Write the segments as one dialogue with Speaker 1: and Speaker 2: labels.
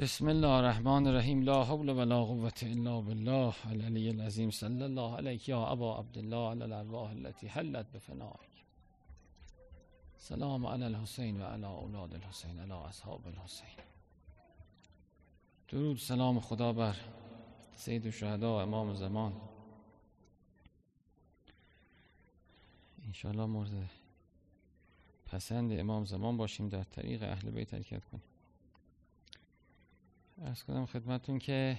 Speaker 1: بسم الله الرحمن الرحیم. لا حول ولا قوة الا بالله. العلی العظیم صلی الله علیک یا ابا عبدالله علی الارواح التي حلت بفنائک. سلام علی الحسین و علی اولاد الحسین علی اصحاب الحسین. درود سلام خدا بر سید الشهدا امام زمان. انشاءالله مورد پسند امام زمان باشیم در طریق اهل بیت حرکت کنیم. ارز کنم خدمتون که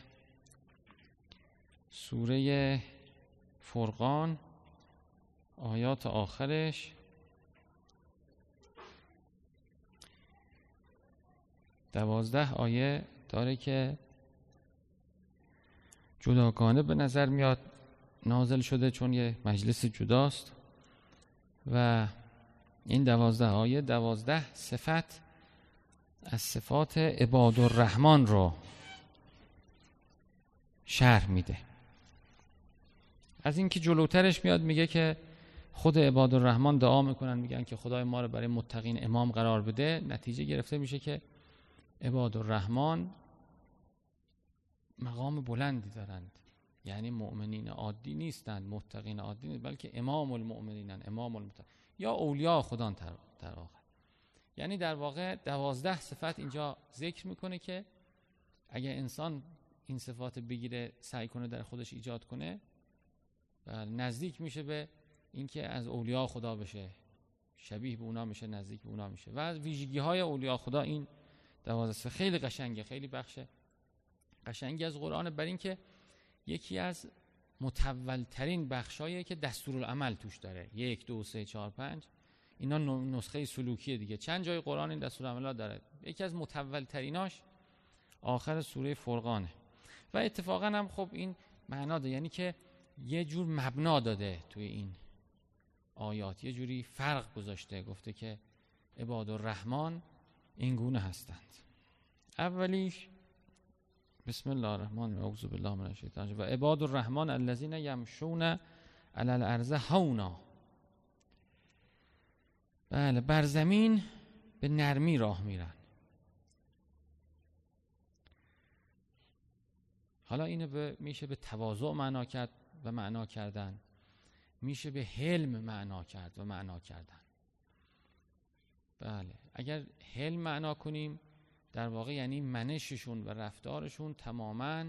Speaker 1: سوره فرقان آیات آخرش. دوازده آیه داره که جداگانه به نظر میاد نازل شده چون یه مجلس جداست. و این دوازده آیه دوازده صفت از صفات عباد الرحمن رو شرح میده. از اینکه جلوترش میاد میگه که خود عباد الرحمن دعا می‌کنن میگن که خدای ما رو برای متقین امام قرار بده. نتیجه گرفته میشه که عباد الرحمن مقام بلندی دارند. یعنی مؤمنین عادی نیستند متقین عادی نیستند بلکه امام المؤمنینن امام المتقین. یا اولیاء خدا در آخر. یعنی در واقع دوازده صفت اینجا ذکر می‌کنه که اگه انسان این صفات بگیره سعی کنه در خودش ایجاد کنه و نزدیک میشه به اینکه از اولیاء خدا بشه. شبیه به اونا میشه نزدیک به اونا میشه. و از ویژگی های اولیاء خدا این دوازده خیلی قشنگه خیلی بخش قشنگی از قرآن بر اینکه یکی از متولترین بخشاییه که دستورالعمل توش داره. یک دو سه چهار پنج. اینا نسخه سلوکیه دیگه. چند جای قرآن این دستور عملات داره؟ یکی از متول تریناش آخر سوره فرقانه. و اتفاقا هم خب این معنا داره. یعنی که یه جور مبنا داده توی این آیات. یه جوری فرق گذاشته گفته که عباد الرحمن این گونه هستند. اولیش بسم الله الرحمن الرحیم. بالله من الشیطان و عباد الرحمن الذين یمشون علی الارض هونا. بله بر زمین به نرمی راه میرن. حالا اینو به میشه به تواضع معنا کرد و معنا کردن. میشه به حلم معنا کرد و معنا کردن. بله اگر حلم معنا کنیم در واقع یعنی منششون و رفتارشون تماما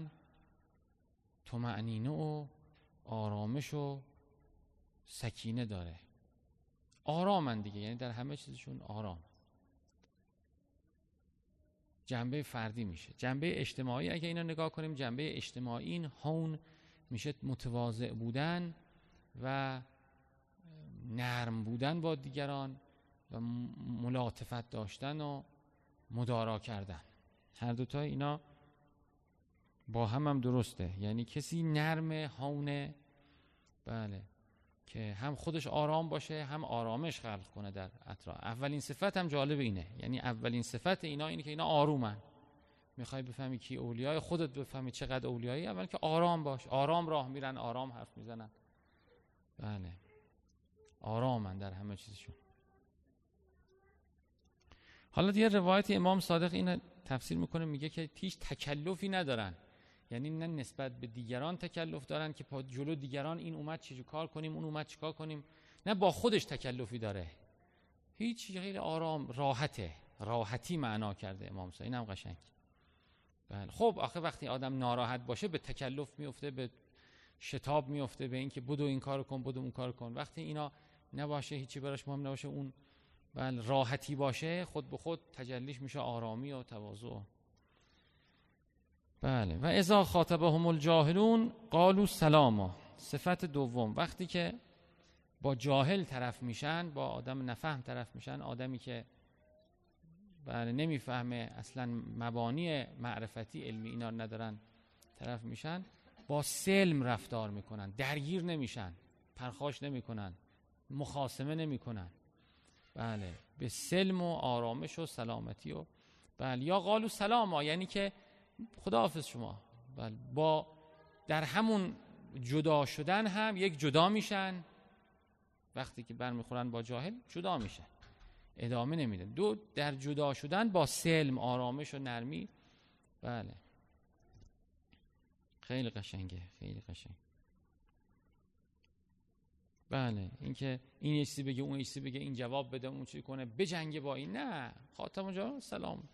Speaker 1: تمعنینه و آرامش و سکینه داره. آرامن دیگه. یعنی در همه چیزشون آرام. جنبه فردی میشه. جنبه اجتماعی اگه اینا نگاه کنیم جنبه اجتماعی این هون میشه متواضع بودن و نرم بودن با دیگران و ملاطفت داشتن و مدارا کردن. هر دوتا اینا با هم هم درسته. یعنی کسی نرم هونه بله. که هم خودش آرام باشه هم آرامش خلق کنه در اطراف. اولین صفت هم جالب اینه. یعنی اولین صفت اینا اینه که اینا آرومن. می‌خوای بفهمی کی اولیای خودت بفهمی چقدر اولیایی اول که آرام باش. آرام راه میرن آرام حرف می‌زنن. بله. آرامن در همه چیزشون. حالا دیگه روایت امام صادق این تفسیر می‌کنه میگه که هیچ تکلفی ندارن. یعنی نه نسبت به دیگران تکلف دارن که پا جلو دیگران این اومد چه کار کنیم اون اومد چیکار کنیم. نه با خودش تکلفی داره. هیچ خیلی آرام راحته. راحتی معنا کرده امام صادق اینم قشنگ. بله. خب آخه وقتی آدم ناراحت باشه به تکلف میفته به شتاب میفته به اینکه بدو این کارو کن بدو اون کار کن. وقتی اینا نباشه هیچی براش مهم نباشه اون بله راحتی باشه خود به خود تجلیش میشه آرامی و تواضع. بله. و اذا خاطبهم الجاهلون قالوا سلاما صفت دوم. وقتی که با جاهل طرف میشن با آدم نفهم طرف میشن آدمی که بله نمی‌فهمه اصلا مبانی معرفتی علمی اینا ندارن طرف میشن با سلم رفتار می‌کنن. درگیر نمیشن. پرخاش نمی‌کنن. مخاسمه نمی‌کنن. بله. به سلم و آرامش و سلامتی و بله. یا قالو سلاما یعنی که خداحافظ شما. بله. با در همون جدا شدن هم یک جدا میشن. وقتی که برمیخورن با جاهل جدا میشن. ادامه نمیدن دو در جدا شدن با سلم آرامش و نرمی. بله. خیلی قشنگه خیلی قشنگ. بله. اینکه این یه بگه اون یه بگه این جواب بده اون چی کنه بجنگه با این. نه. خاتم اونجا سلام.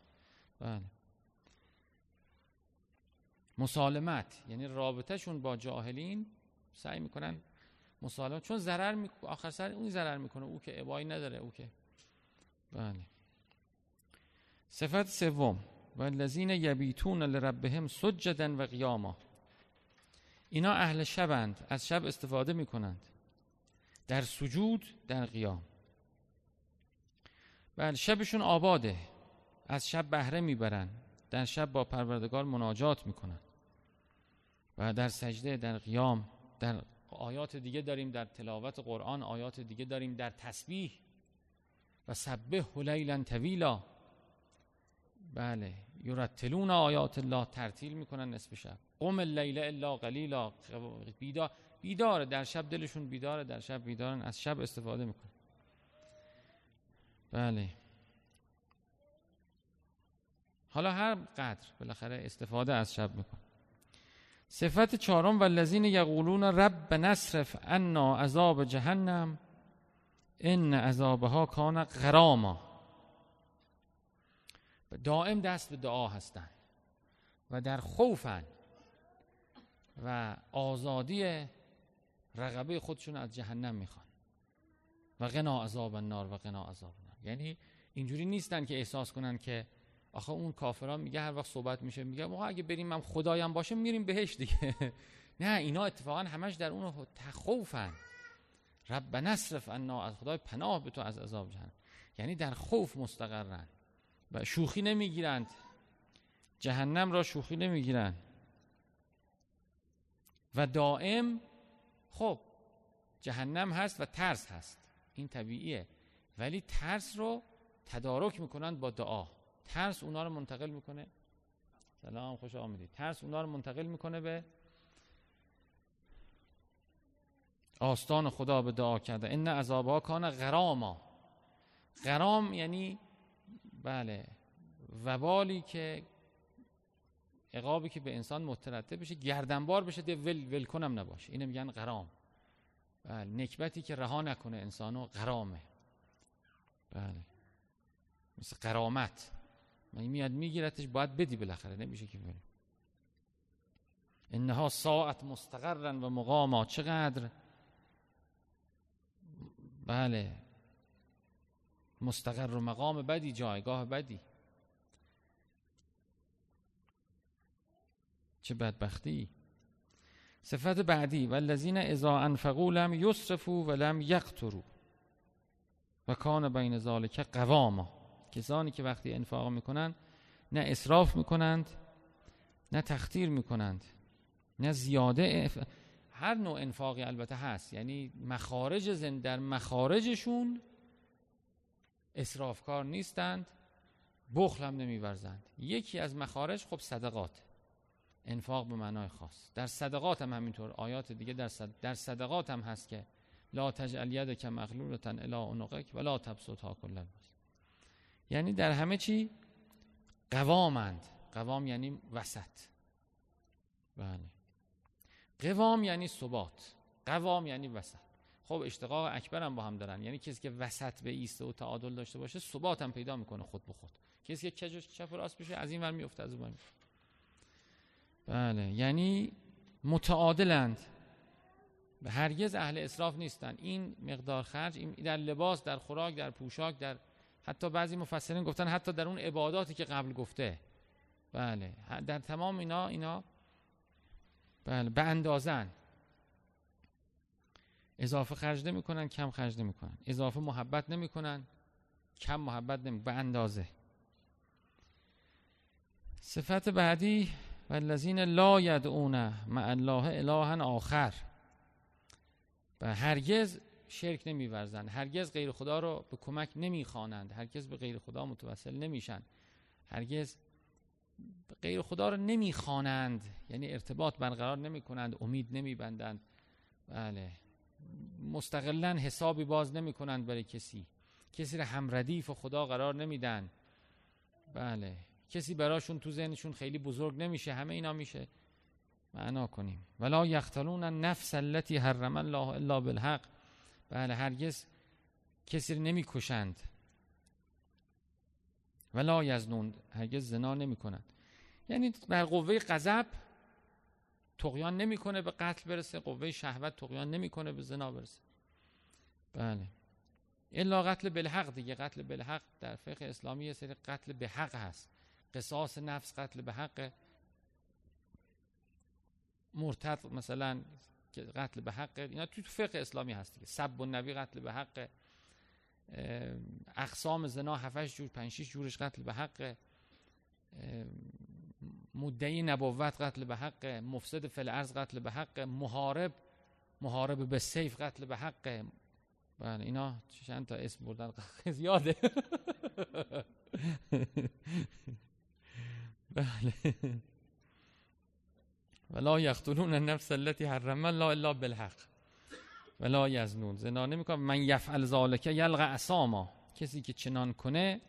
Speaker 1: بله. مسالمت یعنی رابطهشون با جاهلین سعی می‌کنن مسالمت چون ضرر می... آخر سر اون ضرر می‌کنه او که ابایی نداره او که بله. صفت سوم والذین یبیتون لربهم سجدا و قیاما. اینا اهل شبند از شب استفاده می‌کنند. در سجود در قیام. بله شبشون آباده. از شب بهره می‌برن. در شب با پروردگار مناجات می‌کنن. و در سجده در قیام در آیات دیگه داریم در تلاوت قرآن آیات دیگه داریم در تسبیح. و سبه لیلا طویلا. بله یرتلون آیات الله ترتیل می‌کنن نصف شب. قم اللیل الا قلیلا. بیدار بیداره در شب دلشون بیداره در شب بیدارن از شب استفاده می‌کنن. بله. حالا هر قدر بالاخره استفاده از شب میکن صفت چهارم و لذین یقولون رب نصرف انا عذاب جهنم ان عذابها کان غراما. دائم دست به دعا هستند و در خوفن و آزادی رقبه خودشون از جهنم می‌خوان. و غنا عذاب النار و غنا عذاب النار. یعنی اینجوری نیستن که احساس کنن که آخه اون کافران میگه هر وقت صحبت میشه میگه ما اگه بریم من خدایم باشه میریم بهش دیگه. نه اینا اتفاقا همش در اون تخوفن. رب نصرف انا از خدای پناه به تو از عذاب جهنم. یعنی در خوف مستقرن و شوخی نمی‌گیرند. جهنم را شوخی نمی‌گیرند. و دائم خب جهنم هست و ترس هست. این طبیعیه. ولی ترس رو تدارک می‌کنند با دعا. ترس اونا رو منتقل می‌کنه. سلام خوش آمدید. ترس اونا رو منتقل می‌کنه به آستان خدا به دعا کرده. ان عذابها کان غراما. غرام یعنی بله وبالی که عقابی که به انسان مترتب بشه گردنبار بشه ده ول, ول کنم نباشه. اینو میگن غرام. بله نکبتی که رها نکنه انسانو غرامه. بله مثل قرامت من میاد میگیرتش باید بدی بالاخره نمیشه که بری. انها ساعت مستقرن و مقاما. چقدر؟ بله. مستقر و مقام بدی جایگاه بدی. چه بدبختی. صفت بعدی والذین اذا انفقوا لم یسرفوا و لم یقتروا. و کان بین ذالک قواما. کسانی که وقتی انفاق می‌کنند نه اصراف می‌کنند نه تختیر می‌کنند نه زیاده هر نوع انفاقی البته هست. یعنی مخارج زن در مخارجشون اصرافکار نیستند بخل هم نمیورزند. یکی از مخارج خب صدقات. انفاق به معنای خاص. در صدقات هم همینطور. آیات دیگه در, صد... در صدقات هم هست که لا تجعل یدک مغلولتن الی عنقک ولا تبسطها کل البسط. یعنی در همه چی قوامند. قوام یعنی وسط. بله. قوام یعنی ثبات. قوام یعنی وسط. خب اشتقاق اکبر هم با هم دارن. یعنی کسی که وسط به ایسته و تعادل داشته باشه ثبات هم پیدا می‌کنه خود به خود. کسی که کجش چپ راست بشه از این ور میفته از اون بله. یعنی متعادلند. هرگز اهل اسراف نیستن. این مقدار خرج این در لباس در خوراک در پوشاک در حتی بعضی مفسرین گفتن حتی در اون عباداتی که قبل گفته. بله در تمام اینا اینا بله به اندازن. اضافه خرج نمی‌کنن کم خرج نمی‌کنن. اضافه محبت نمی‌کنن کم محبت نمی به اندازه. صفت بعدی والذین لا یدعون مع الله الها آخر. و هرگز شرک نمیورزند. هرگز غیر خدا رو به کمک نمی‌خوانند. هرگز به غیر خدا متوسل نمیشن. هرگز غیر خدا رو نمی‌خوانند. یعنی ارتباط برقرار نمی‌کنند امید نمیبندند. بله. مستقلا حسابی باز نمی‌کنند برای کسی. کسی رو هم ردیف و خدا قرار نمیدن. بله. کسی براشون تو ذهنشون خیلی بزرگ نمیشه. همه اینا میشه. معنا کنیم. ولا یختلون النفس التي حرم الله الا بالحق. بله هرگز کسی رو نمی‌کشند. ولا یزنون هرگز زنا نمی‌کنند. یعنی بر قوه غضب تقیان نمی‌کنه به قتل برسه قوه شهوت تقیان نمی‌کنه به زنا برسه. بله. الا قتل بالحق دیگه. قتل بالحق در فقه اسلامی یه سری قتل به حق هست. قصاص نفس قتل به حق مرتد مثلا قتل به حق اینا تو فقه اسلامی هست دیگه. سب و نبی قتل به حق اقسام زنا هفتش جور پنج جورش قتل به حق مدعی نبوت قتل به حق مفسد فل ارز قتل به حق محارب محارب به سیف قتل به حق. بله اینا چند تا اسم بردن؟ زیاده. بله. ولا یقتلون النفس التي حرم الله الا بالحق. ولا یزنون. زنا نمی‌کنه من یفعل ذالک یلقى اساما کسی که چنان کنه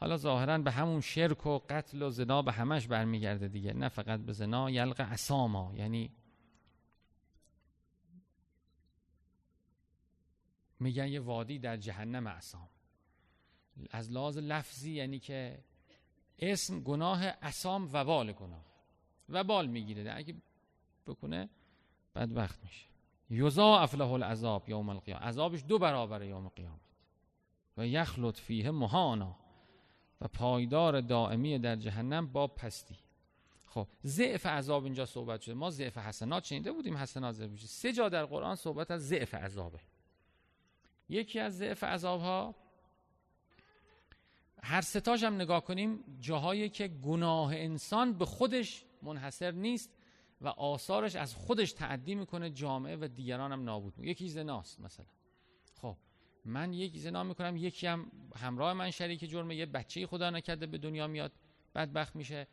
Speaker 1: حالا ظاهرا به همون شرک و قتل و زنا به همش برمیگرده دیگه. نه فقط به زنا یلقى اساما یعنی میگن یه وادی در جهنم اسام از لحاظ لفظی یعنی که اسم گناه اسام و بال گناه. و بال می‌گیره. اگه بکنه بدبخت میشه. یوزا افله العذاب یوم القیامه عذابش دو برابر یوم قیامت و یخلط فیه مهانا. و پایدار دائمی در جهنم با پستی. خب ضعف عذاب اینجا صحبت شده. ما ضعف حسنات شنیده بودیم حسنات ضعف سه جا در قرآن صحبت از ضعف عذابه. یکی از ضعف عذاب ها هر ستاش هم نگاه کنیم جاهایی که گناه انسان به خودش منحصر نیست و آثارش از خودش تعدی می‌کنه جامعه و دیگران هم نابود می‌کنه. یکی زناست مثلا. خب من یک زنا می‌کنم یکی هم همراه من شریک جرمه یه بچه خدا نکرده به دنیا میاد بدبخت میشه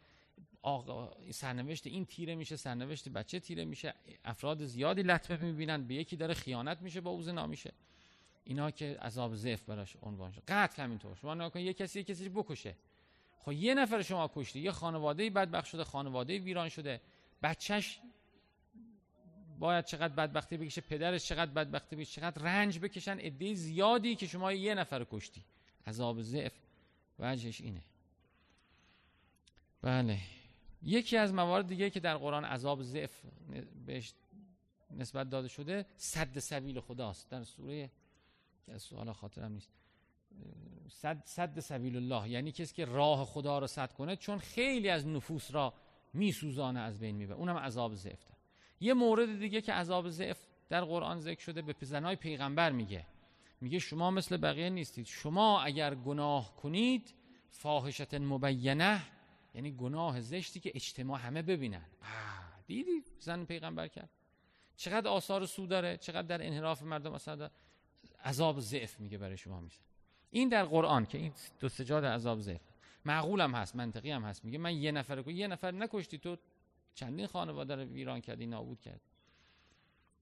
Speaker 1: آقا سرنوشت این تیره میشه سرنوشت بچه تیره میشه افراد زیادی لطمه می‌بینن به یکی داره خیانت میشه با او زنا میشه. اینا که عذاب زف براش عنوان شد. قتل همینطور شما نگاه یه کسی یه کسی بکشه. خب یه نفر شما کشتی یه خانواده بدبخت شده خانواده ویران شده. بچهش باید چقدر بدبختی بکشه پدرش چقدر بدبختی بکشه چقدر رنج بکشن عده زیادی که شما یه نفر کشتی. عذاب ضعف وجهش اینه. بله. یکی از موارد دیگه که در قرآن عذاب ضعف بهش نسبت داده شده صد سبیل خداست. در سوره که از سوال خاطرم نیست. صد, صد سبیل الله یعنی کسی که راه خدا رو صد کنه چون خیلی از نفوس را میسوزانه از بین می‌بره. اونم عذاب ضعف یه مورد دیگه که عذاب ضعف در قرآن ذکر شده به زنای پیغمبر میگه. میگه شما مثل بقیه نیستید. شما اگر گناه کنید فاحشت مبینه یعنی گناه زشتی که اجتماع همه ببینن. دیدی زن پیغمبر کرد؟ چقدر آثار سو داره چقدر در انحراف مردم اصلا عذاب ضعف میگه برای شما میشه این در قرآن که این دو سجاد عذاب ضعف معقول هم هست منطقی هم هست. میگه من یه نفر کو یه نفر نکشتی تو چندین خانواده رو ویران کردی نابود کرد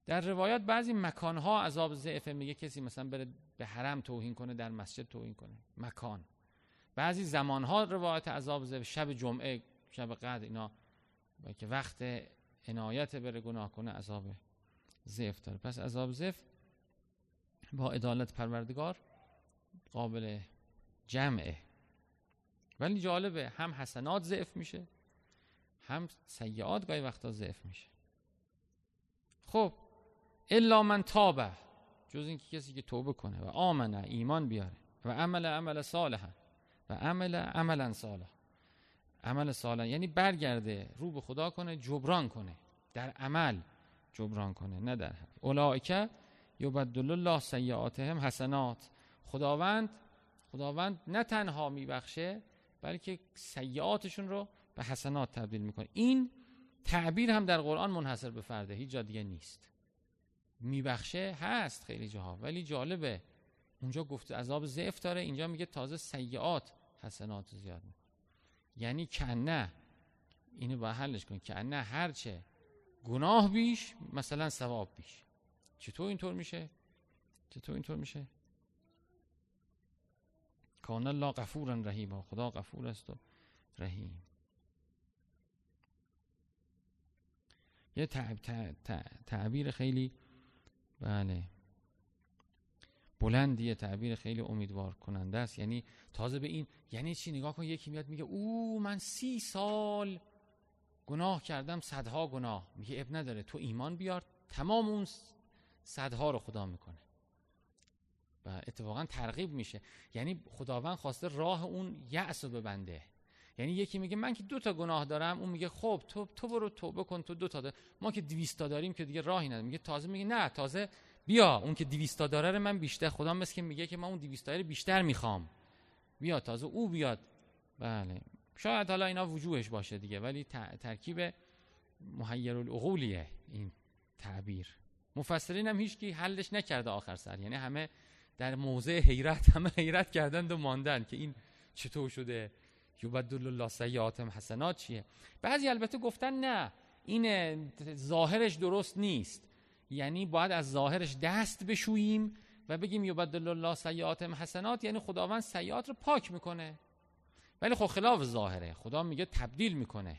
Speaker 1: در روایات بعضی مکانها عذاب ضعف میگه کسی مثلا بره به حرم توهین کنه در مسجد توهین کنه. مکان. بعضی زمانها روایت عذاب ضعف شب جمعه شب قدر اینا. که وقت عنایت بره گناه کنه عذاب ضعف داره. پس عذاب ضعف با عدالت پروردگار قابل جمعه. ولی جالبه هم حسنات ضعف میشه هم سیعات گاهی وقتا ضعف میشه. خب الا من تابه جز اینکه کسی که توبه کنه و آمنه ایمان بیاره و عمل عمل صالحا و عمل عملا صالح عمل صالح یعنی برگرده رو به خدا کنه جبران کنه. در عمل جبران کنه نه در حرف اولائکه یبدل الله سیعاتهم حسنات. خداوند خداوند نه تنها میبخشه بلکه سیعاتشون رو به حسنات تبدیل می‌کنه. این تعبیر هم در قرآن منحصر به فرده هیچ جا دیگه نیست. میبخشه هست خیلی جاها ولی جالبه. اونجا گفته عذاب ضعف داره اینجا میگه تازه سیعات حسنات زیاد می‌کنه. یعنی کنه اینو با حلش کن کنه هرچه گناه بیش مثلا ثواب بیش. چطور اینطور میشه؟ چطور اینطور میشه؟ کان الله غفورا رحیما. خدا غفور است و رحیم. یه تعبیر خیلی بله. بلندیه تعبیر خیلی امیدوار کننده است. یعنی تازه به این یعنی چی؟ نگاه کن یکی میاد میگه او من سی سال گناه کردم صدها گناه. میگه اب نداره تو ایمان بیار تمام اون صدها رو خدا می‌کنه. و اتفاقا ترغیب میشه. یعنی خداوند خواسته راه اون یأس رو ببنده. یعنی یکی میگه من که دو تا گناه دارم اون میگه خب تو تو برو توبه کن تو دو تا دار. ما که 200 تا داریم که دیگه راهی نداره میگه تازه میگه نه تازه بیا اون که 200 تا داره من بیشتر خدا مثل که میگه که من اون 200 تا بیشتر می‌خوام. بیا تازه او بیاد. بله. شاید حالا اینا وجوهش باشه دیگه ولی ترکیب محیر العقولیه این تعبیر. مفسرین هم هیچ کی حلش نکرده آخر سر. یعنی همه در موضع حیرت همه حیرت کردند و ماندن که این چطور شده؟ یبدل الله سیئاتهم حسنات چیه؟ بعضی البته گفتن نه این ظاهرش درست نیست. یعنی باید از ظاهرش دست بشوییم و بگیم یبدل الله سیئاتهم حسنات یعنی خداوند سیئات رو پاک می‌کنه. ولی خب خلاف ظاهره. خدا میگه تبدیل می‌کنه.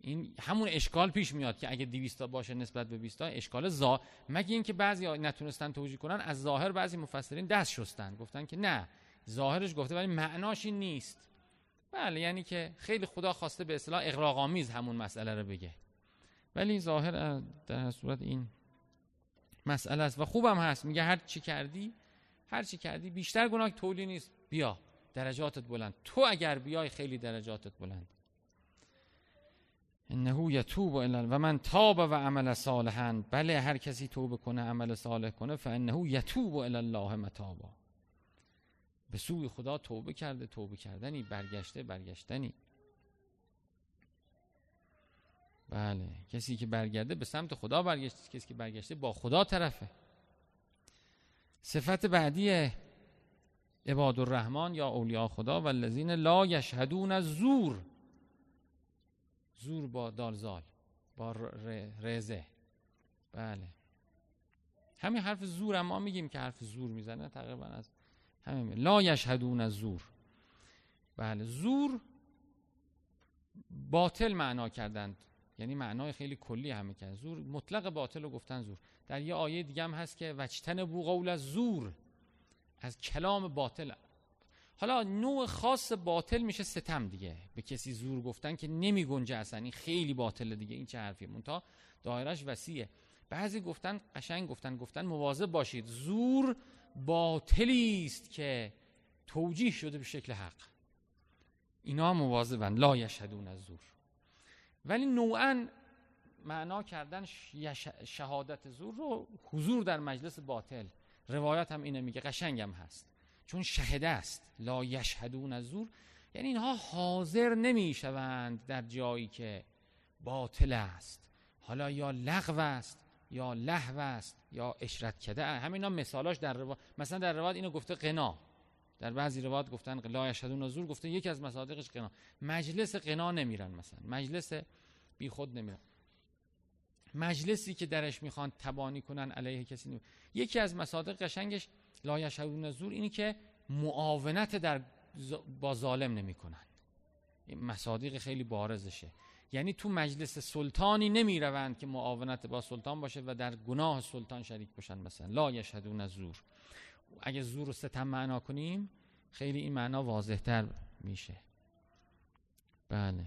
Speaker 1: این همون اشکال پیش میاد که اگه 200 باشه نسبت به 20 اشکال زا مگه اینکه بعضی نتونستن توجیه کنن از ظاهر بعضی مفسرین دست شستن گفتن که نه ظاهرش گفته ولی معناش این نیست. بله یعنی که خیلی خدا خواسته به اصطلاح اغراق‌آمیز همون مسئله رو بگه. ولی ظاهر در صورت این مسئله است. و خوبم هست. میگه هر چی کردی هر چی کردی بیشتر گناه تولی نیست. بیا درجاتت بلند. تو اگر بیای خیلی درجاتت بلند. انه یتوب و من تاب و عمل صالحا. بله هر کسی توبه کنه عمل صالح کنه فانه یتوب الی الله متابا. به سوی خدا توبه کرده توبه کردنی برگشته برگشتنی. بله کسی که برگرده به سمت خدا برگشته کسی که برگشته با خدا طرفه. صفت بعدی عباد الرحمن یا اولیاء خدا و لا یشهدون از زور با دالزال با رزه. بله. همین حرف زور ما میگیم که حرف زور می‌زنه تقریبا از همین لا یشهدون از زور. بله زور باطل معنا کردند. یعنی معنای خیلی کلی همه کرد زور مطلق باطل رو گفتن زور. در یه آیه دیگه هم هست که وچتن بو قول از زور از کلام باطل حالا نوع خاص باطل میشه ستم دیگه. به کسی زور گفتن که نمی گنجه اصلا. این خیلی باطله دیگه. این چه حرفیه؟ مونتا دایرش وسیعه. بعضی گفتن قشنگ گفتن گفتن مواظب باشید. زور باطلی است که توجیه شده به شکل حق. اینا مواظبن. لا یشهدون از زور. ولی نوعا معنا کردن شهادت زور رو حضور در مجلس باطل. روایت هم اینه میگه قشنگم هست. چون شهده است. لا یشهدون از زور. یعنی اینها حاضر نمی‌شوند در جایی که باطل است. حالا یا لغو است یا لحو است یا اشرت کده همینا مثالاش در روایت مثلا در روایت اینو گفته قنا. در بعضی روایت گفتن لا یشهدون زور گفته یکی از مصادیقش قنا. مجلس قنا نمیرن مثلا. مجلس بی خود نمیرن. مجلسی که درش می‌خوان تبانی کنن علیه کسی نمی... یکی از مصادیق قشنگش لا یشهدون زور اینی که معاونت در با ظالم نمی‌کنن. این مصادیق خیلی بارزشه. یعنی تو مجلس سلطانی نمی روند که معاونت با سلطان باشه و در گناه سلطان شریک باشن مثلا. لا یشهدون زور اگه زور رو ستم معنا کنیم خیلی این معنا واضحتر میشه. بله.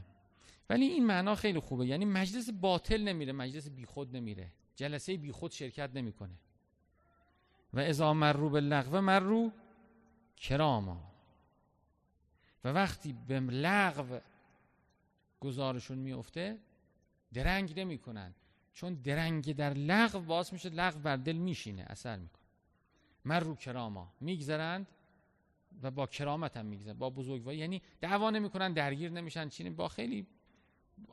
Speaker 1: ولی این معنا خیلی خوبه. یعنی مجلس باطل نمیره مجلس بیخود نمیره. جلسه بیخود شرکت نمی‌کنه. و اذا مرو به لغو مرو کراما. و وقتی به لغو گزارشون میفته درنگ نمی‌کنن. چون درنگ در لغو باعث میشه لغو بر دل میشینه اثر می‌کنه. من رو کراما میگذرند و با کرامت هم میگذرند با بزرگواری. یعنی دعوا نمی‌کنن درگیر نمیشن چینی با خیلی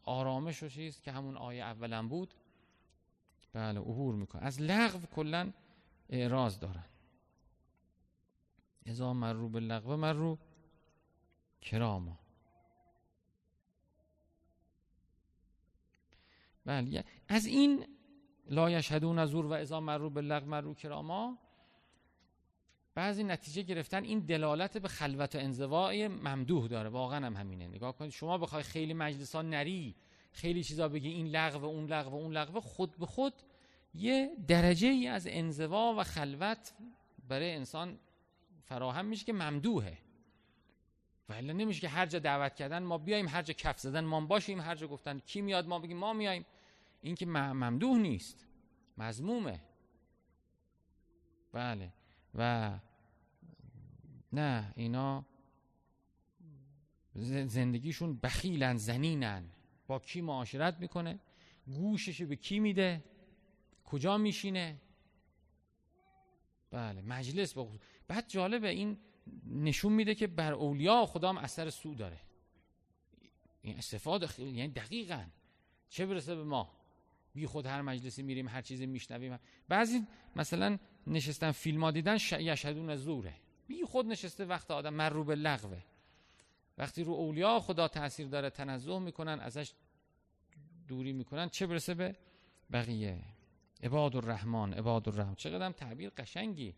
Speaker 1: آرامش و چیز که همون آیه اولا بود. بله عبور می‌کنه از لغو کلا اعراض دارن. ازا مرو به لغو مرو کراما. بله از این لا یشهدون زور و ازا مرو به لغ مرو کراما بعضی نتیجه گرفتن این دلالت به خلوت و انزوای ممدوح داره. واقعا هم همینه. نگاه کنید شما بخوای خیلی مجلس ها نری خیلی چیزا بگی این لغو اون لغو اون لغو خود به خود یه درجه ای از انزوا و خلوت برای انسان فراهم میشه که ممدوحه. ولی نمیشه که هر جا دعوت کردن ما بیایم هر جا کف زدن ما باشیم هر جا گفتن کی میاد ما بگیم ما میایم. این که ممدوح نیست مزمومه بله. و نه اینا زندگیشون بخیلن زنینن. با کی معاشرت می‌کنه؟ گوشش به کی میده؟ کجا میشینه؟ بله مجلس با بعد جالبه این نشون میده که بر اولیا خدا هم اثر سو داره. این استفاده خیلی یعنی دقیقا. چه برسه به ما؟ بی خود هر مجلسی میریم هر چیزی میشنویم. بعضی مثلا نشستن فیلم ها دیدن ش... یشهدون زوره. بی خود نشسته وقت آدم مر رو به لغوه. وقتی رو اولیا خدا تاثیر داره تنزه می‌کنن ازش دوری می‌کنن چه برسه به بقیه؟ عباد الرحمن عباد الرحمن چقدر تعبیر قشنگی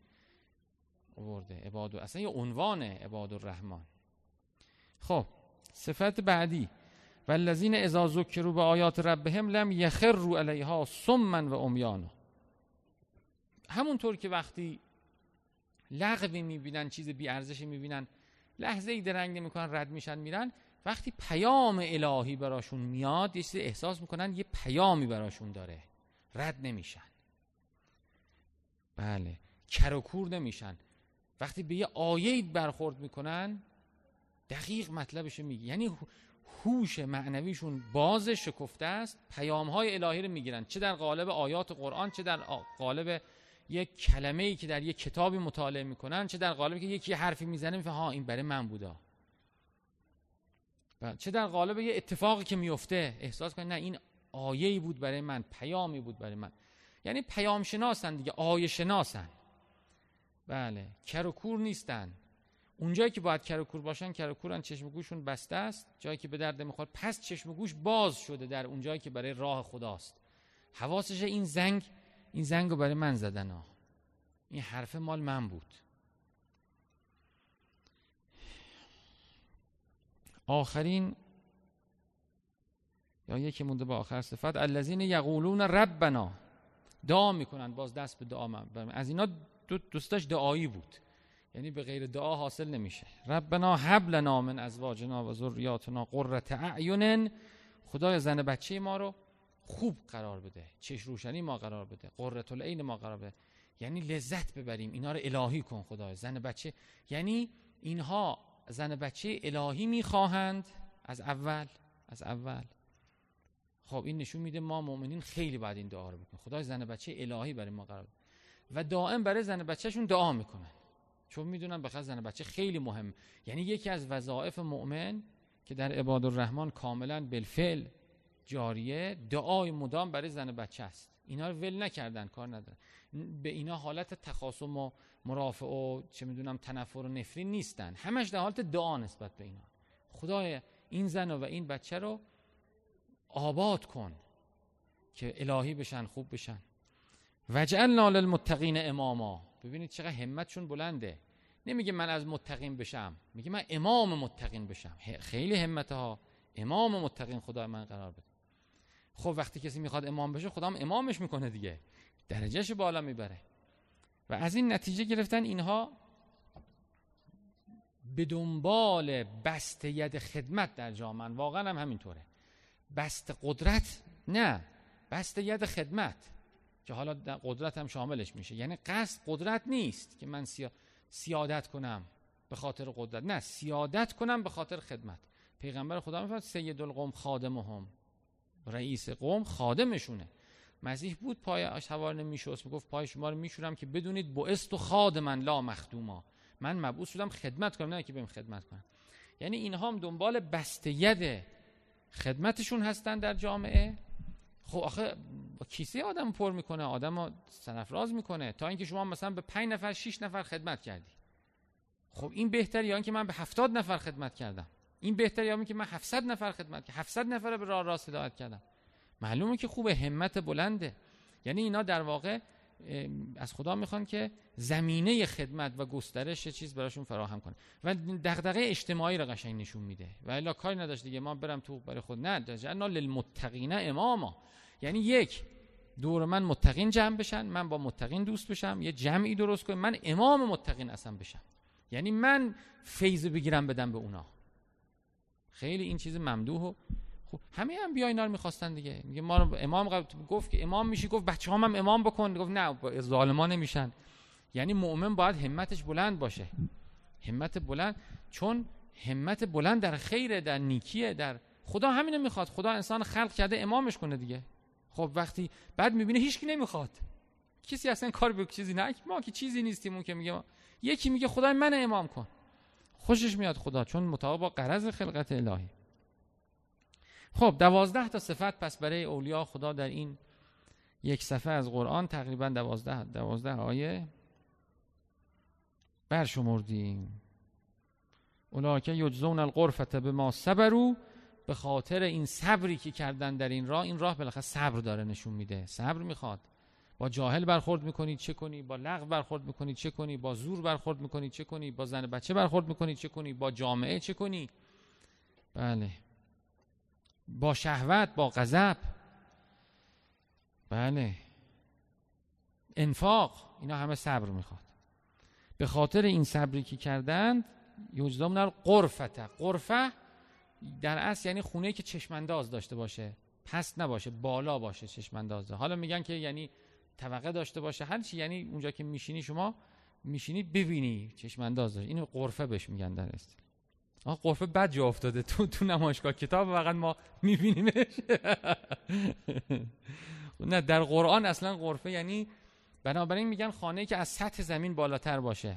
Speaker 1: آورده. عباد اصلا یه عنوان عباد الرحمن خب صفت بعدی. والذین اذا ذکروا به آیات ربهم لم یخروا علیها سما و عمیانا. همونطور که وقتی لغوی می‌بینن چیز بی ارزشی می‌بینن لحظه ای درنگ نمی‌کنن رد میشن میرن وقتی پیام الهی براشون میاد یه چیز احساس می‌کنن یه پیامی براشون داره. رد نمیشن. بله کرکور نمیشن. وقتی به یه آیه برخورد می‌کنن دقیق مطلبش میگی. یعنی هوش معنویشون باز شکفته است پیام های الهی رو می‌گیرن. چه در قالب آیات قرآن چه در قالب یک کلمه ای که در یک کتابی مطالعه می‌کنن چه در قالب که یکی حرفی می‌زنه می‌فهمه ها این برای من بودا. چه در قالب یه اتفاقی که میفته احساس کنه نه این آیه بود برای من پیامی بود برای من. یعنی پیام شناسن دیگه آیه شناسن بله کر و کور نیستن. اونجایی که باید کر و کور باشن کر و کورن چشم گوشون بسته است. جایی که به درد می‌خواد پس چشم گوش باز شده در اونجایی که برای راه خداست. حواسش این زنگ این زنگ رو برای من زدن ها این حرف مال من بود. آخرین یا یکی مونده با آخر صفت الذین یقولون ربنا. دعا می‌کنن باز دست به دعا من از اینا دو دوستاش دعایی بود. یعنی به غیر دعا حاصل نمیشه. ربنا هب لنا من ازواجنا و ذریاتنا قرة اعین. خدای زن بچه ما رو خوب قرار بده. چش روشنی ما قرار بده. قرة العین ما قرار بده. یعنی لذت ببریم. اینا رو الهی کن خدای. زن بچه یعنی اینها زن بچه الهی می‌خواهند. از اول از اول. خب این نشون میده ما مؤمنین خیلی باید این دعا رو بکنیم خدای زن بچه الهی برای ما قرار و دائم برای زن بچهشون دعا می‌کنن. چون می‌دونن بخاطر زن بچه خیلی مهم. یعنی یکی از وظایف مؤمن که در عباد الرحمن کاملا بالفعل جاریه دعای مدام برای زن بچه است. اینا رو ول نکردن کار ندارن. به اینا حالت تخاصم و مرافع و چه می‌دونم تنفر و نفرین نیستن. همش در حالت دعا نسبت به اینا. خدای این زن و این بچه رو آباد کن که الهی بشن خوب بشن. وجعلنا للمتقین اماما. ببینید چقدر همتشون بلنده. نمیگه من از متقین بشم میگه من امام متقین بشم. خیلی همت ها امام متقین خدا من قرار بده. خب وقتی کسی می‌خواد امام بشه خدا هم امامش می‌کنه دیگه. درجهش بالا می‌بره. و از این نتیجه گرفتن اینها به دنبال بست ید خدمت در جامعه. واقعا هم همینطوره. بست قدرت؟ نه بست ید خدمت. که حالا قدرت هم شاملش میشه. یعنی قصد قدرت نیست که من سیادت کنم به خاطر قدرت. نه سیادت کنم به خاطر خدمت. پیغمبر خدا میفرد سید القوم خادمهم. رئیس قوم خادمشونه. مسیح بود پای سوار نمیشست. می‌گفت پای شما رو میشورم که بدونید بعثت و خادمن لا مخدوما. من مبعوث شدم خدمت کنم نه که بهم خدمت کنم. یعنی اینها هم دنبال بسته خدمتشون هستن در جامعه؟ خب آخه کیسه آدم پر می‌کنه آدم سنفراز می‌کنه. تا اینکه شما مثلا به پنج نفر شش نفر خدمت کردی. خب این بهتر یا اینکه من به هفتاد نفر خدمت کردم. این بهتر یا اینکه من 700 نفر خدمت کردم. 700 نفر به راه راست هدایت کردم. معلومه که خوبه همت بلنده. یعنی اینا در واقع از خدا می‌خوان که زمینه خدمت و گسترش چیز براشون فراهم کنه و دغدغه اجتماعی رو قشنگ نشون میده. و الا کاری نداشت دیگه ما برم تو برای خود. نه جعلنا للمتقین اماما. یعنی یک دور من متقین جمع بشن من با متقین دوست بشم یه جمعی درست کنم من امام متقین اصلا بشم. یعنی من فیض بگیرم بدم به اونا. خیلی این چیز ممدوح و خب همه هم بیا اینا رو می‌خواستن دیگه. میگه ما امام گفت که امام میشی گفت بچه هم, امام بکن. گفت نه ظالمان نمیشن. یعنی مؤمن باید همتش بلند باشه. همت بلند چون همت بلند در خیره در نیکیه در خدا همینو می‌خواد. خدا انسان خلق کرده امامش کنه دیگه. خب وقتی بعد می‌بینه هیچکی نمی‌خواد. کسی اصلا کار به چیزی نه. ما که چیزی نیستیم اون که میگه یکی میگه خدای من امام کن. خوشش میاد خدا چون مطابق با قرض خلقت الهی. خب دوازده تا صفت پس برای اولیاء خدا در این یک صفحه از قرآن تقریبا دوازده, دوازده آیه برشمردیم. که یجزون القرفت به ما صبرو به خاطر این صبری که کردن در این راه این راه بالاخره صبر داره نشون میده. صبر می‌خواد. با جاهل برخورد می‌کنی چه کنی؟ با لغو برخورد می‌کنی چه کنی؟ با زور برخورد می‌کنی چه کنی؟ با زن بچه برخورد می‌کنی چه کنی؟ با جامعه چه کنی؟ بله. با شهوت با غضب. بله. انفاق اینا همه صبر می‌خواد. به خاطر این صبری که کردند یوجدام در قرفته قرفه در اصل یعنی خونه که چشمانداز داشته باشه. پست نباشه بالا باشه چشماندازه حالا میگن که یعنی طبقه داشته باشه. هر چی یعنی اونجا که میشینی شما میشینی ببینی چشمانداز داره. اینو قرفه بهش میگن در است آقا قرفه بد جا افتاده تو تو نمایشگاه کتاب فقط ما میبینیمش. نه در قرآن اصلا قرفه یعنی بنابراین میگن خانه که از سطح زمین بالاتر باشه.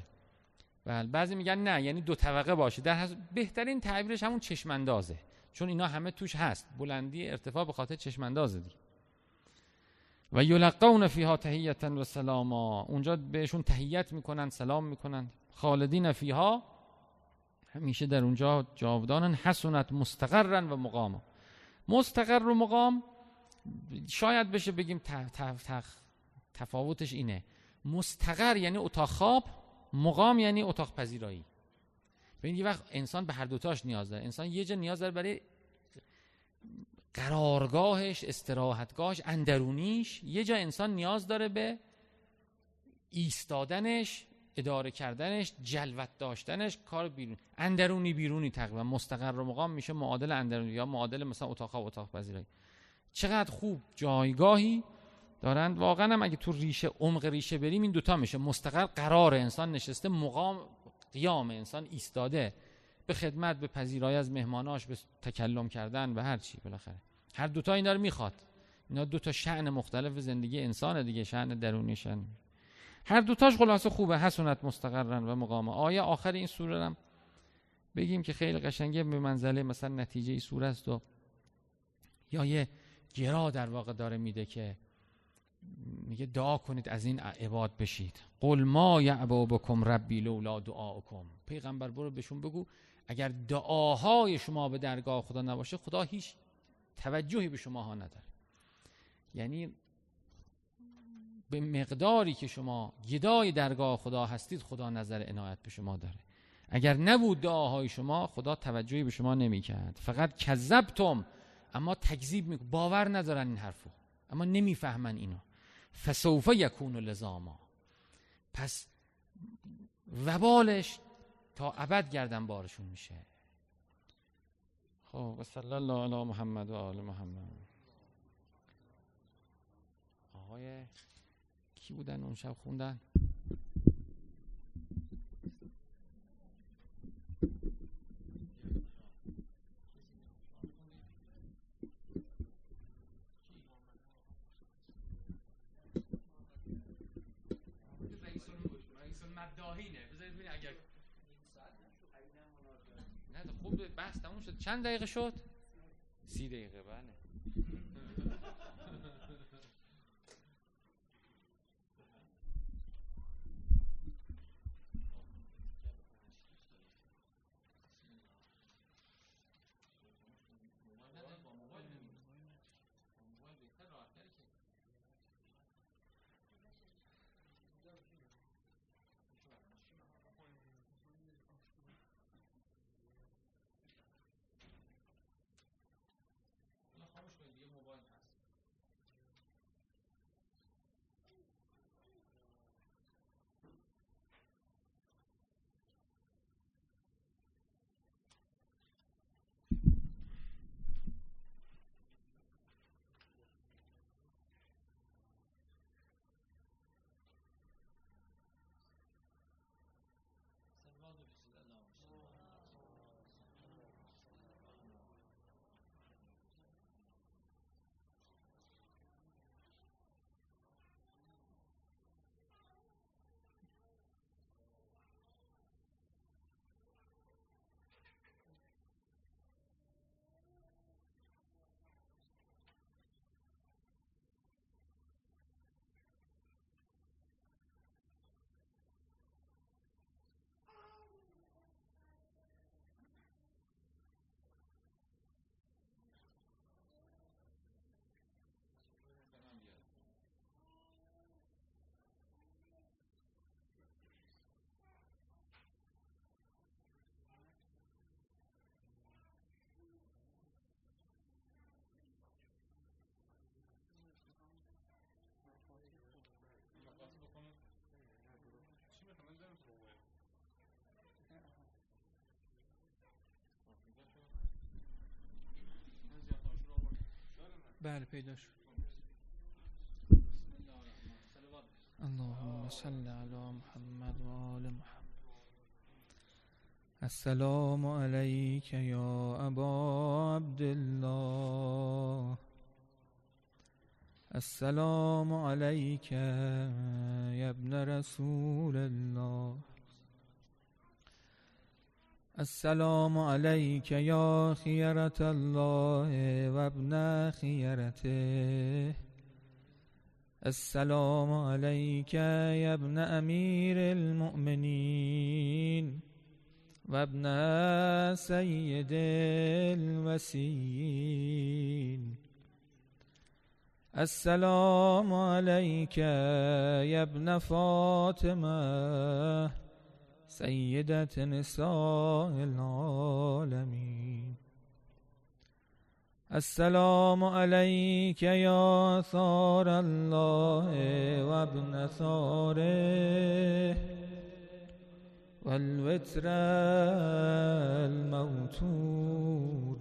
Speaker 1: بله بعضی میگن نه یعنی دو طبقه باشه. در بهترین تعبیرش همون چشماندازه. چون اینا همه توش هست. بلندی ارتفاع به خاطر چشماندازه دیگه. و یلقون فیها تهیتا و سلاما. اونجا بهشون تهیت می‌کنن سلام می‌کنن. خالدین فیها همیشه در اونجا جاودانن. حسنت مستقرن و مقام. مستقر و مقام شاید بشه بگیم تفاوتش اینه. مستقر یعنی اتاق خواب مقام یعنی اتاق پذیرایی. ببینید یه وقت انسان به هر دوتاش نیاز داره. انسان یه جا نیاز داره برای قرارگاهش استراحتگاهش اندرونیش. یه جا انسان نیاز داره به ایستادنش اداره کردنش جلوت داشتنش کار بیرون اندرونی بیرونی تقریبا. مستقر و مقام میشه معادل اندرونی یا معادل مثلا اتاق و اتاق پذیرایی. چقدر خوب جایگاهی دارند واقعا هم اگه تو ریشه عمق ریشه بریم این دوتا میشه. مستقر قرار انسان نشسته مقام قیام انسان ایستاده. به خدمت به پذیرایی از مهماناش به تکلم کردن و هر چی بالاخره. هر دوتا اینا رو می‌خواد. اینا دو تا شأن مختلف زندگی انسان دیگه شأن درونی شأن هر دوتاش خلاصه خوبه. حسنت مستقرن و مقامه. آیه آخر این سوره هم بگیم که خیلی قشنگه. به منزله مثلا نتیجه ای سوره است و یا یه گرا در واقع داره میده که میگه دعا کنید از این عباد بشید. قل ما یعبا بکم ربی لولا دعاکم. پیغمبر برو بهشون بگو. اگر دعاهای شما به درگاه خدا نباشه خدا هیچ توجهی به شما ها نداره. یعنی به مقداری که شما گدای درگاه خدا هستید خدا نظر عنایت به شما داره. اگر نبود دعاهای شما خدا توجهی به شما نمی‌کرد. فقط کذبتم اما تکذیب می باور ندارن این حرفو. اما نمی‌فهمن اینو. فسوف یکون لزاما. پس وبالش تا ابد گردن بارشون میشه. خب صلی الله علی محمد و آل محمد. آقای کی بودن اون شب خوندن؟ بحث تموم شد. چند دقیقه شد؟ سی دقیقه بله.
Speaker 2: بله پیدا شد. اللهم صل على محمد و آل محمد. السلام عليك يا أبا عبد الله السلام عليك يا ابن رسول الله. السلام عليك يا خيرة الله وابن خيرته. السلام عليك يا ابن أمير المؤمنين وابن سيد الوسيين. السلام عليك يا ابن فاطمة سيدة نساء العالمين. السلام عليك يا ثار الله وابن ثاره والوتر الموتور.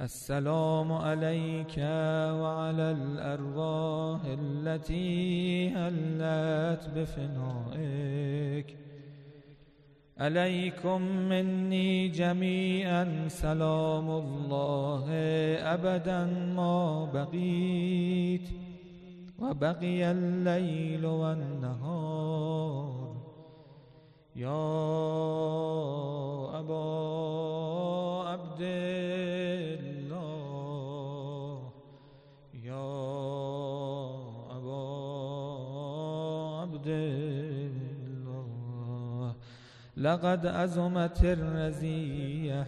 Speaker 2: السلام عليك وعلى الأرواح التي هلت بفنائك. عليكم مني جميعا. سلام الله أبدا ما بقيت وبقي الليل والنهار. يا أبا عبد لقد أزمت الرزية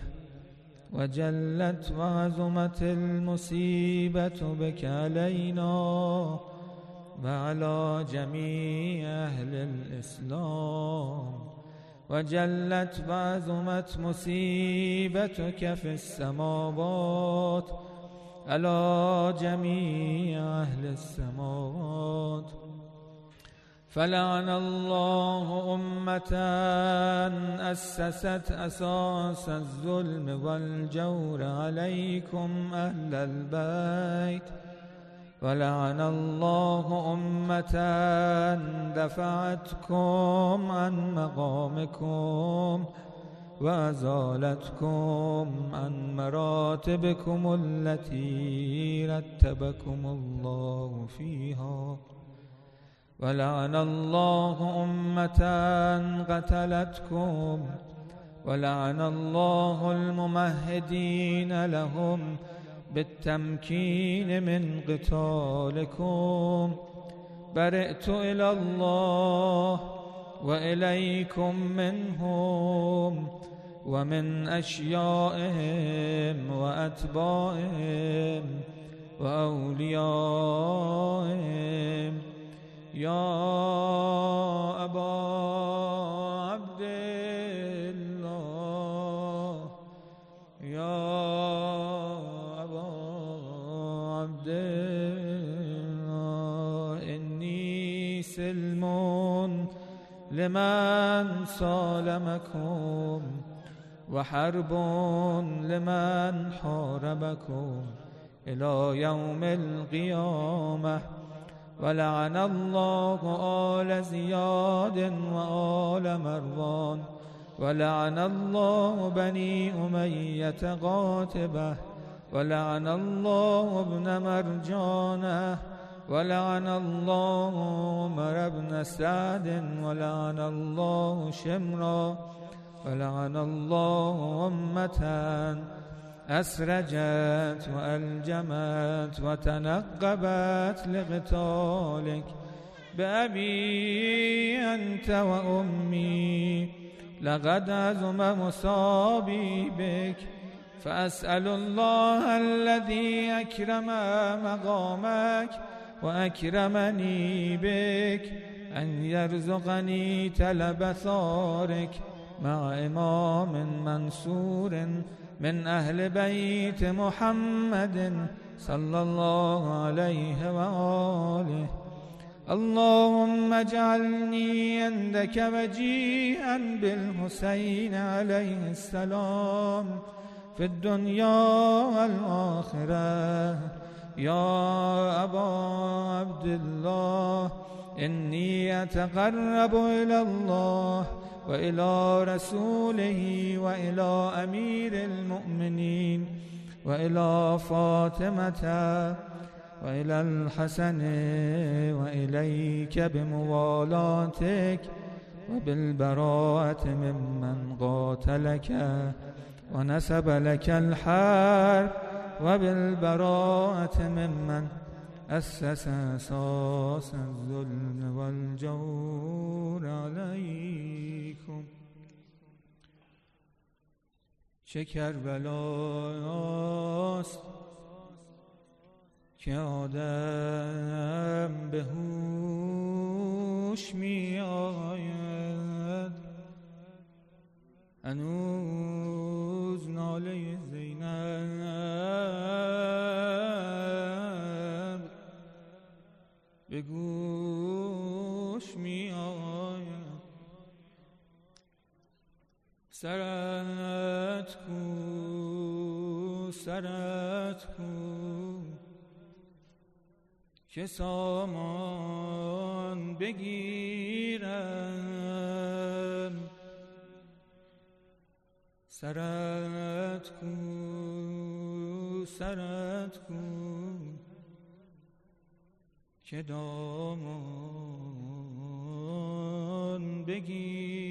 Speaker 2: وجلت وعزمت المصيبة بك علينا وعلى جميع أهل الإسلام. وجلت وعزمت مصيبتك في السماوات على جميع أهل السماوات. فلعن الله أمة أسست أساس الظلم والجور عليكم أهل البيت ولعن الله أمة دفعتكم عن مقامكم وأزالتكم عن مراتبكم التي رتبكم الله فيها ولعن الله أمة قتلتكم ولعن الله الممهدين لهم بالتمكين من قتالكم. برئت إلى الله وإليكم منهم ومن أشيائهم وأتباعهم وأوليائهم. يا أبا عبد الله يا أبا عبد الله إني سلم لمن سالمكم وحرب لمن حاربكم إلى يوم القيامة ولعن الله آل زياد وآل مروان ولعن الله بني أمية قاتبة ولعن الله ابن مرجانة ولعن الله عمر بن سعد ولعن الله شمرا ولعن الله أمة أسرجت وألجمت وتنقبت لقتالك بأبي أنت وأمي لقد عزم مصابي بك فأسأل الله الذي أكرم مقامك وأكرمني بك أن يرزقني تلب ثارك مع إمام منصور من أهل بيت محمد صلى الله عليه وآله. اللهم اجعلني عندك وجيها بالحسين عليه السلام. في الدنيا والآخرة يا أبا عبد الله إني أتقرب إلى الله. وإلى رسوله وإلى أمير المؤمنين وإلى فاطمة وإلى الحسن وإليك بموالاتك وبالبراءة ممن قاتلك ونسب لك الحرب وبالبراءة ممن أسس أساس الظلم والجور عليكم چه کربلاست که آدم به هوش می آید هنوز ناله زینب. به سرت کو سرت کو. که سامان بگیرم؟ سرت کو سرت کو. که دامان بگیرم؟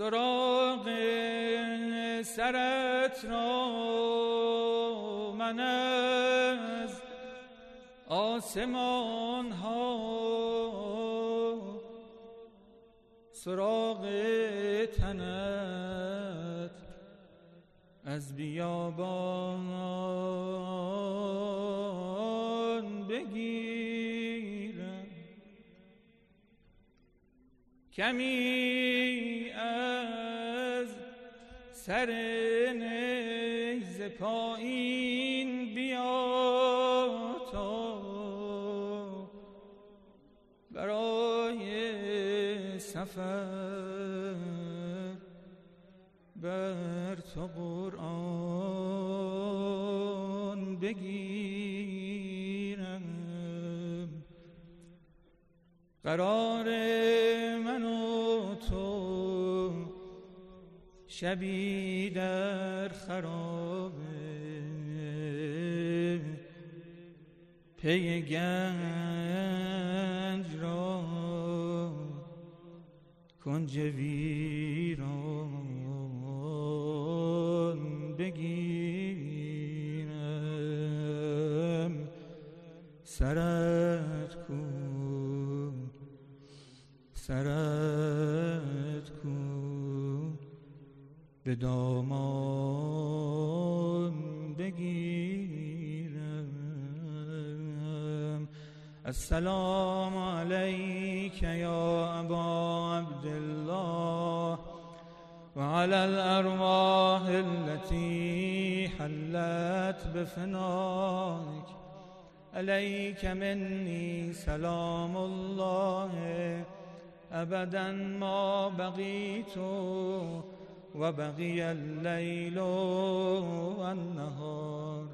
Speaker 2: سراغ سرت را من از آسمان ها. سراغ تنت از بیابان بگیرم. کمی سر نیز پایین سفر بر تو قرآن بگیرم. قرار شبی در خرابه. پی گنج را کنج ویران بگیرم. سرت کو سرت به دامان بگیرم. السلام عليك يا أبا عبد الله وعلى الأرواح التي حلت بفنائك عليك مني سلام الله. أبدا ما بقيت وبقي الليل والنهار.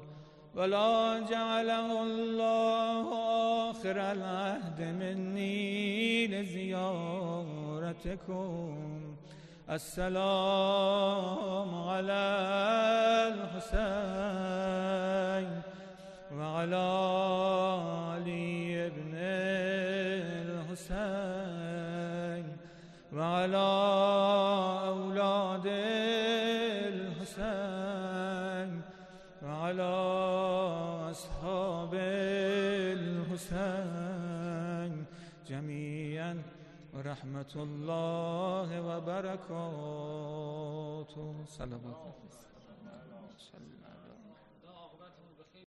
Speaker 2: ولا جعله الله آخر العهد مني لزيارتكم. السلام على الحسين وعلى علي بن الحسين وعلى الحسين. جميعا ورحمة الله وبركاته. صلوات